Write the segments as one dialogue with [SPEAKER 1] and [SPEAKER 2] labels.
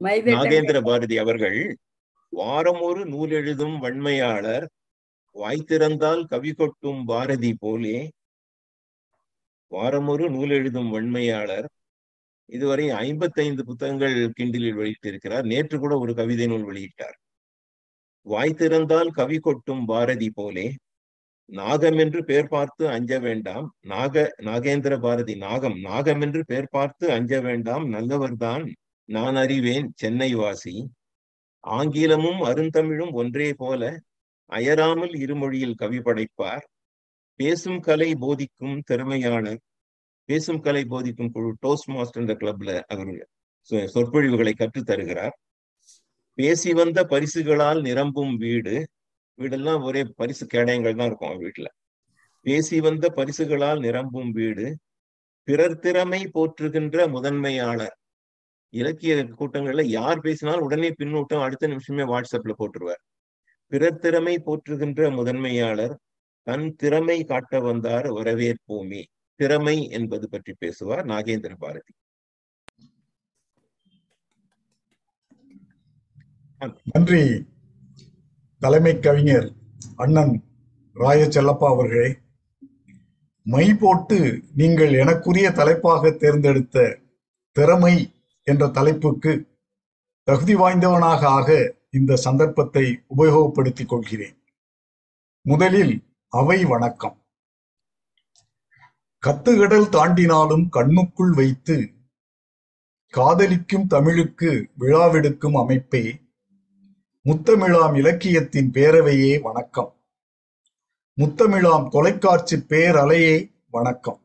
[SPEAKER 1] நாகேந்திர பாரதி. அவர்கள் வாரம் ஒரு நூல் எழுதும் வன்மையாளர் வாய்த்திறந்தால் கவி கொட்டும் பாரதி போலே வாரமொரு நூல் எழுதும் வன்மையாளர். இதுவரை ஐம்பத்தைந்து புத்தகங்கள் கிண்டிலில் வெளியிட்டிருக்கிறார். நேற்று கூட ஒரு கவிதை நூல் வெளியிட்டார். வாய்த்திறந்தால் கவி கொட்டும் பாரதி போலே நாகம் என்று பேர் பார்த்து அஞ்ச வேண்டாம். நாக நாகேந்திர பாரதி நாகம் நாகம் என்று பேர் பார்த்து அஞ்ச வேண்டாம். நல்லவர்தான் நான் அறிவேன் சென்னை வாசி. ஆங்கிலமும் அருந்தமிழும் ஒன்றே போல அயராமல் இருமொழியில் கவி படைப்பார். பேசும் கலை போதிக்கும் திறமையாளர் பேசும் கலை போதிக்கும் குழு டோஸ்ட் மாஸ்டர் இந்த கிளப்ல அவர் சொ- சொற்பொழிவுகளை கற்றுத் தருகிறார். பேசி வந்த பரிசுகளால் நிரம்பும் வீடு வீடெல்லாம் ஒரே பரிசு கேடயங்கள் தான் இருக்கும் வீட்டுல. பேசி வந்த பரிசுகளால் நிரம்பும் வீடு பிறர் திறமை போற்றுகின்ற முதன்மையாளர் இலக்கிய கூட்டங்கள்ல யார் பேசினாலும் உடனே பின்னூட்டம் அடுத்த நிமிஷமே வாட்ஸ்அப்ல போட்டுருவார். பிறர் திறமை போற்றுகின்ற முதன்மையாளர் தன் திறமை காட்ட வந்தார் வரவேற்போமே. திறமை என்பது பற்றி பேசுவார் நாகேந்திர பாரதி.
[SPEAKER 2] நன்றி. தலைமை கவிஞர் அண்ணன் ராய செல்லப்பா அவர்களே. மை போட்டு நீங்கள் எனக்குரிய தலைப்பாக தேர்ந்தெடுத்த திறமை என்ற தலைப்புக்கு தகுதி வாய்ந்தவனாக ஆக இந்த சந்தர்ப்பத்தை உபயோகப்படுத்திக் கொள்கிறேன். முதலில் அவை வணக்கம். கத்துகடல் தாண்டினாலும் கண்ணுக்குள் வைத்து காதலிக்கும் தமிழுக்கு விழாவெடுக்கும் அமைப்பே முத்தமிழாம் இலக்கியத்தின் பேரவையே வணக்கம். முத்தமிழாம் தொலைக்காட்சி பேரலையே வணக்கம்.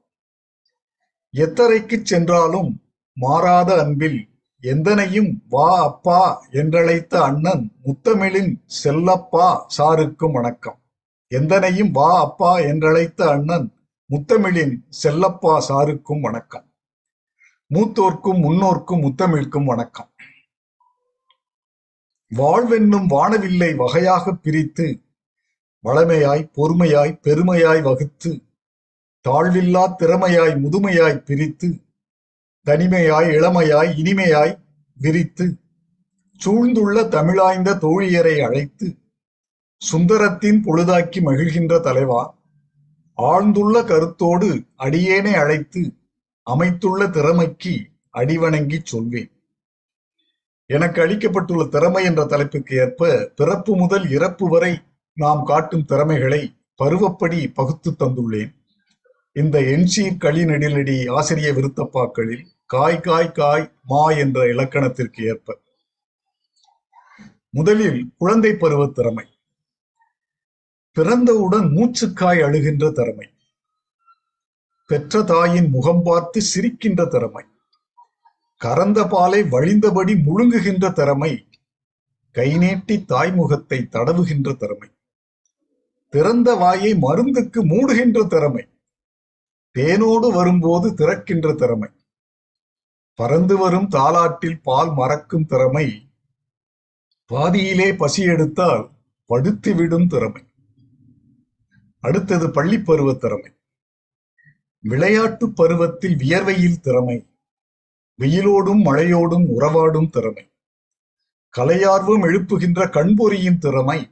[SPEAKER 2] எத்தரைக்கு சென்றாலும் மாறாத அன்பில் எந்தனையும் வா அப்பா என்றழைத்த அண்ணன் முத்தமிழின் செல்லப்பா சாருக்கும் வணக்கம். எந்தனையும் வா அப்பா என்றழைத்த அண்ணன் முத்தமிழின் செல்லப்பா சாருக்கும் வணக்கம். மூத்தோர்க்கும் முன்னோர்க்கும் முத்தமிழ்க்கும் வணக்கம். வாழ்வென்னும் வானவில்லை வகையாக பிரித்து வளமையாய் பொறுமையாய் பெருமையாய் வகுத்து தாழ்வில்லா திறமையாய் முதுமையாய் பிரித்து தனிமையாய் இளமையாய் இனிமையாய் விரித்து சூழ்ந்துள்ள தமிழாய்ந்த தோழியரை அழைத்து சுந்தரத்தின் பொழுதாக்கி மகிழ்கின்ற தலைவா ஆழ்ந்துள்ள கருத்தோடு அடியேனை அழைத்து அமைத்துள்ள திறமைக்கு அடிவணங்கி சொல்வேன். எனக்கு அளிக்கப்பட்டுள்ள திறமை என்ற தலைப்புக்கு ஏற்ப பிறப்பு முதல் இறப்பு வரை நாம் காட்டும் திறமைகளை பருவப்படி பகுத்து தந்துள்ளேன். இந்த எண்சீர் களி நெடிலடி ஆசிரிய விருத்தப்பாக்களில் காய் காய் காய் மா என்ற இலக்கணத்திற்கு ஏற்ப. முதலில் குழந்தை பருவ திறமை. பிறந்தவுடன் மூச்சுக்காய் அழுகின்ற திறமை. பெற்ற தாயின் முகம் பார்த்து சிரிக்கின்ற திறமை. கறந்த பாலை வழிந்தபடி முழுங்குகின்ற திறமை. கை நீட்டி தாய்முகத்தை தடவுகின்ற திறமை. திறந்த வாயை மருந்துக்கு மூடுகின்ற திறமை. தேனோடு வரும்போது திறக்கின்ற திறமை. பறந்து வரும் தாலாட்டில் பால் மறக்கும் திறமை. பாதியிலே பசி எடுத்தால் படுத்து விடும் திறமை. அடுத்தது பள்ளி பருவ திறமை. விளையாட்டு பருவத்தில் வியர்வையில் திறமை. வெயிலோடும் மழையோடும் உறவாடும் திறமை. கலையார்வம் எழுப்புகின்ற கண்பொறியின் திறமை.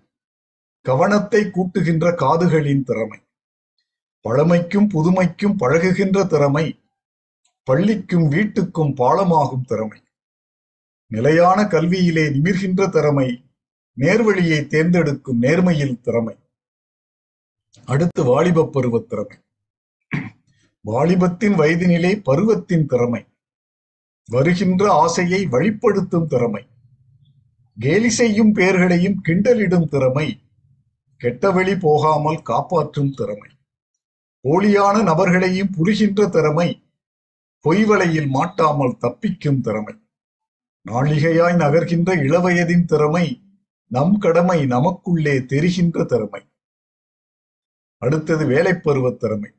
[SPEAKER 2] கவனத்தை கூட்டுகின்ற காதுகளின் திறமை. பழமைக்கும் புதுமைக்கும் பழகுகின்ற திறமை பள்ளிக்கும் வீட்டுக்கும் பாலமாகும் திறமை. நிலையான கல்வியிலே நிமிர்கின்ற திறமை நேர்வழியை தேர்ந்தெடுக்கும் நேர்மையில் திறமை. அடுத்து வாலிப பருவ திறமை. வாலிபத்தின் வயதினிலே பருவத்தின் திறமை. வருகின்ற ஆசையை வழிப்படுத்தும் திறமை. கேலி செய்யும் பெயர்களையும் கிண்டலிடும் திறமை. கெட்ட வழி போகாமல் காப்பாற்றும் திறமை. போலியான நபர்களையும் புரிகின்ற திறமை பொய்வலையில் மாட்டாமல் தப்பிக்கும் திறமை. நாளிகையாய் நகர்கின்ற இளவயதின் திறமை நம் கடமை நமக்குள்ளே தெரிகின்ற திறமை. அடுத்தது வேலைப்பருவ திறமை.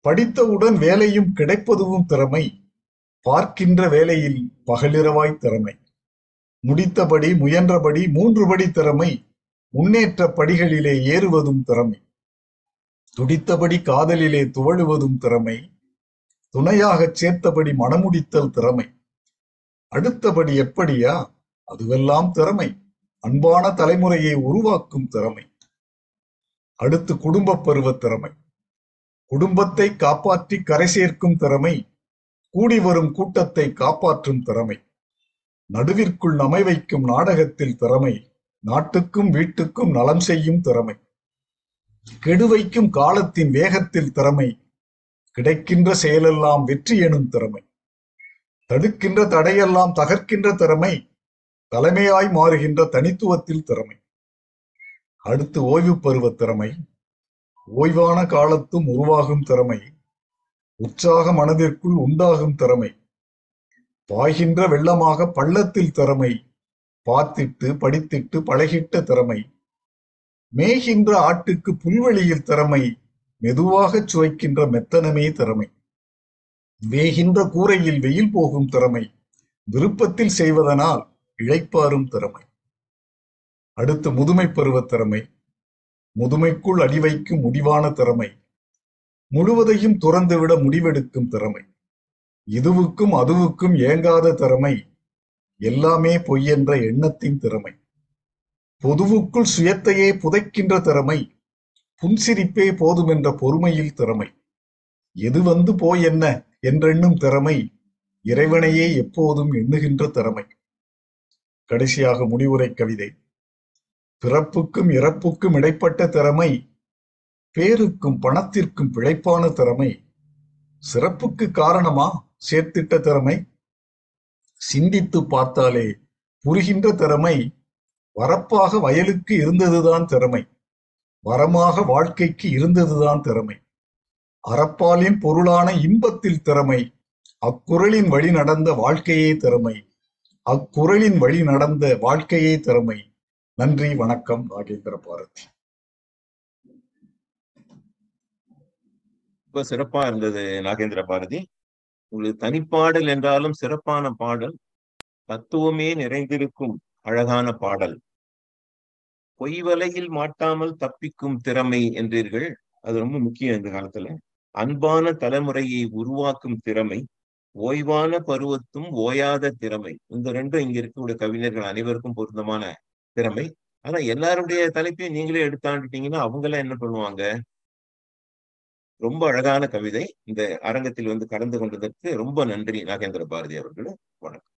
[SPEAKER 2] படித்தவுடன் வேலையும் கிடைப்பதுவும் திறமை பார்க்கின்ற வேலையில் பகலிரவாய் திறமை. முடித்தபடி முயன்றபடி மூன்றுபடி திறமை முன்னேற்ற படிகளிலே ஏறுவதும் திறமை. துடித்தபடி காதலிலே துவழுவதும் திறமை துணையாகச் சேர்த்தபடி மனமுடித்தல் திறமை. அடுத்தபடி எப்படியா? அதுவெல்லாம் திறமை. அன்பான தலைமுறையை உருவாக்கும் திறமை. அடுத்து குடும்ப பருவ திறமை. குடும்பத்தை காப்பாற்றி கரை சேர்க்கும் திறமை. கூடி வரும் கூட்டத்தை காப்பாற்றும் திறமை. நடுவிற்குள் நமை வைக்கும் நாடகத்தில் திறமை. நாட்டுக்கும் வீட்டுக்கும் நலம் செய்யும் திறமை. கெடுவைக்கும் காலத்தின் வேகத்தில் திறமை. கிடைக்கின்ற செயலெல்லாம் வெற்றி எனும் திறமை. தடுக்கின்ற தடையெல்லாம் தகர்க்கின்ற திறமை. தலைமையாய் மாறுகின்ற தனித்துவத்தில் திறமை. அடுத்து ஓய்வு பருவ திறமை. ஓய்வான காலத்தும் உருவாகும் திறமை. உற்சாக மனதிற்குள் உண்டாகும் திறமை. பாய்கின்ற வெள்ளமாக பள்ளத்தில் திறமை. பார்த்திட்டு படித்திட்டு பழகிட்ட திறமை. மேய்கின்ற ஆட்டுக்கு புல்வெளியில் திறமை மெதுவாகச் சுவைக்கின்ற மெத்தனமே திறமை. வேகின்ற கூரையில் வெயில் போகும் திறமை விருப்பத்தில் செய்வதனால் இழைப்பாரும் திறமை. அடுத்து முதுமை பருவ திறமை முதுமைக்குள் அடி வைக்கும் முடிவான திறமை முழுவதையும் துறந்துவிட முடிவெடுக்கும் திறமை. இதுவுக்கும் அதுவுக்கும் ஏங்காத திறமை எல்லாமே பொய்யென்ற எண்ணத்தின் திறமை. பொதுவுக்குள் சுயத்தையே புதைக்கின்ற திறமை புன்சிரிப்பே போதுமென்ற பொறுமையில் திறமை. எது வந்து போய் என்ன என்றெண்ணும் திறமை இறைவனையே எப்போதும் எண்ணுகின்ற திறமை. கடைசியாக முடிவுரை கவிதை. பிறப்புக்கும் இறப்புக்கும் இடைப்பட்ட திறமை பேருக்கும் பணத்திற்கும் பிழைப்பான திறமை. சிறப்புக்கு காரணமா சேர்த்திட்ட திறமை? சிந்தித்து பார்த்தாலே புரிகின்ற திறமை வரப்பாக வயலுக்கு இருந்ததுதான் திறமை. வரமாக வாழ்க்கைக்கு இருந்ததுதான் திறமை. அறப்பாலின் பொருளான இன்பத்தில் திறமை. அக்குரலின் வழி நடந்த வாழ்க்கையே திறமை. அக்குரலின் வழி நடந்த வாழ்க்கையே திறமை. நன்றி வணக்கம் நாகேந்திர பாரதி.
[SPEAKER 1] ரொம்ப சிறப்பா இருந்தது நாகேந்திர பாரதி. உங்களுக்கு தனிப்பாடல் என்றாலும் சிறப்பான பாடல். தத்துவமே நிறைந்திருக்கும். அழகான பாடல். பொய் வலையில் மாட்டாமல் தப்பிக்கும் திறமை என்றீர்கள். அது ரொம்ப முக்கியம் இந்த காலத்துல. அன்பான தலைமுறையை உருவாக்கும் திறமை ஓய்வான பருவத்தும் ஓயாத திறமை. இந்த ரெண்டும் இங்க இருக்கக்கூடிய கவிஞர்கள் அனைவருக்கும் பொருத்தமான திறமை. ஆனா எல்லாருடைய தலைப்பையும் நீங்களே எடுத்தாண்டுட்டீங்கன்னா அவங்க எல்லாம் என்ன பண்ணுவாங்க? ரொம்ப அழகான கவிதை. இந்த அரங்கத்தில் வந்து கலந்து கொண்டதற்கு ரொம்ப நன்றி நாகேந்திர பாரதி அவர்களே. வணக்கம்.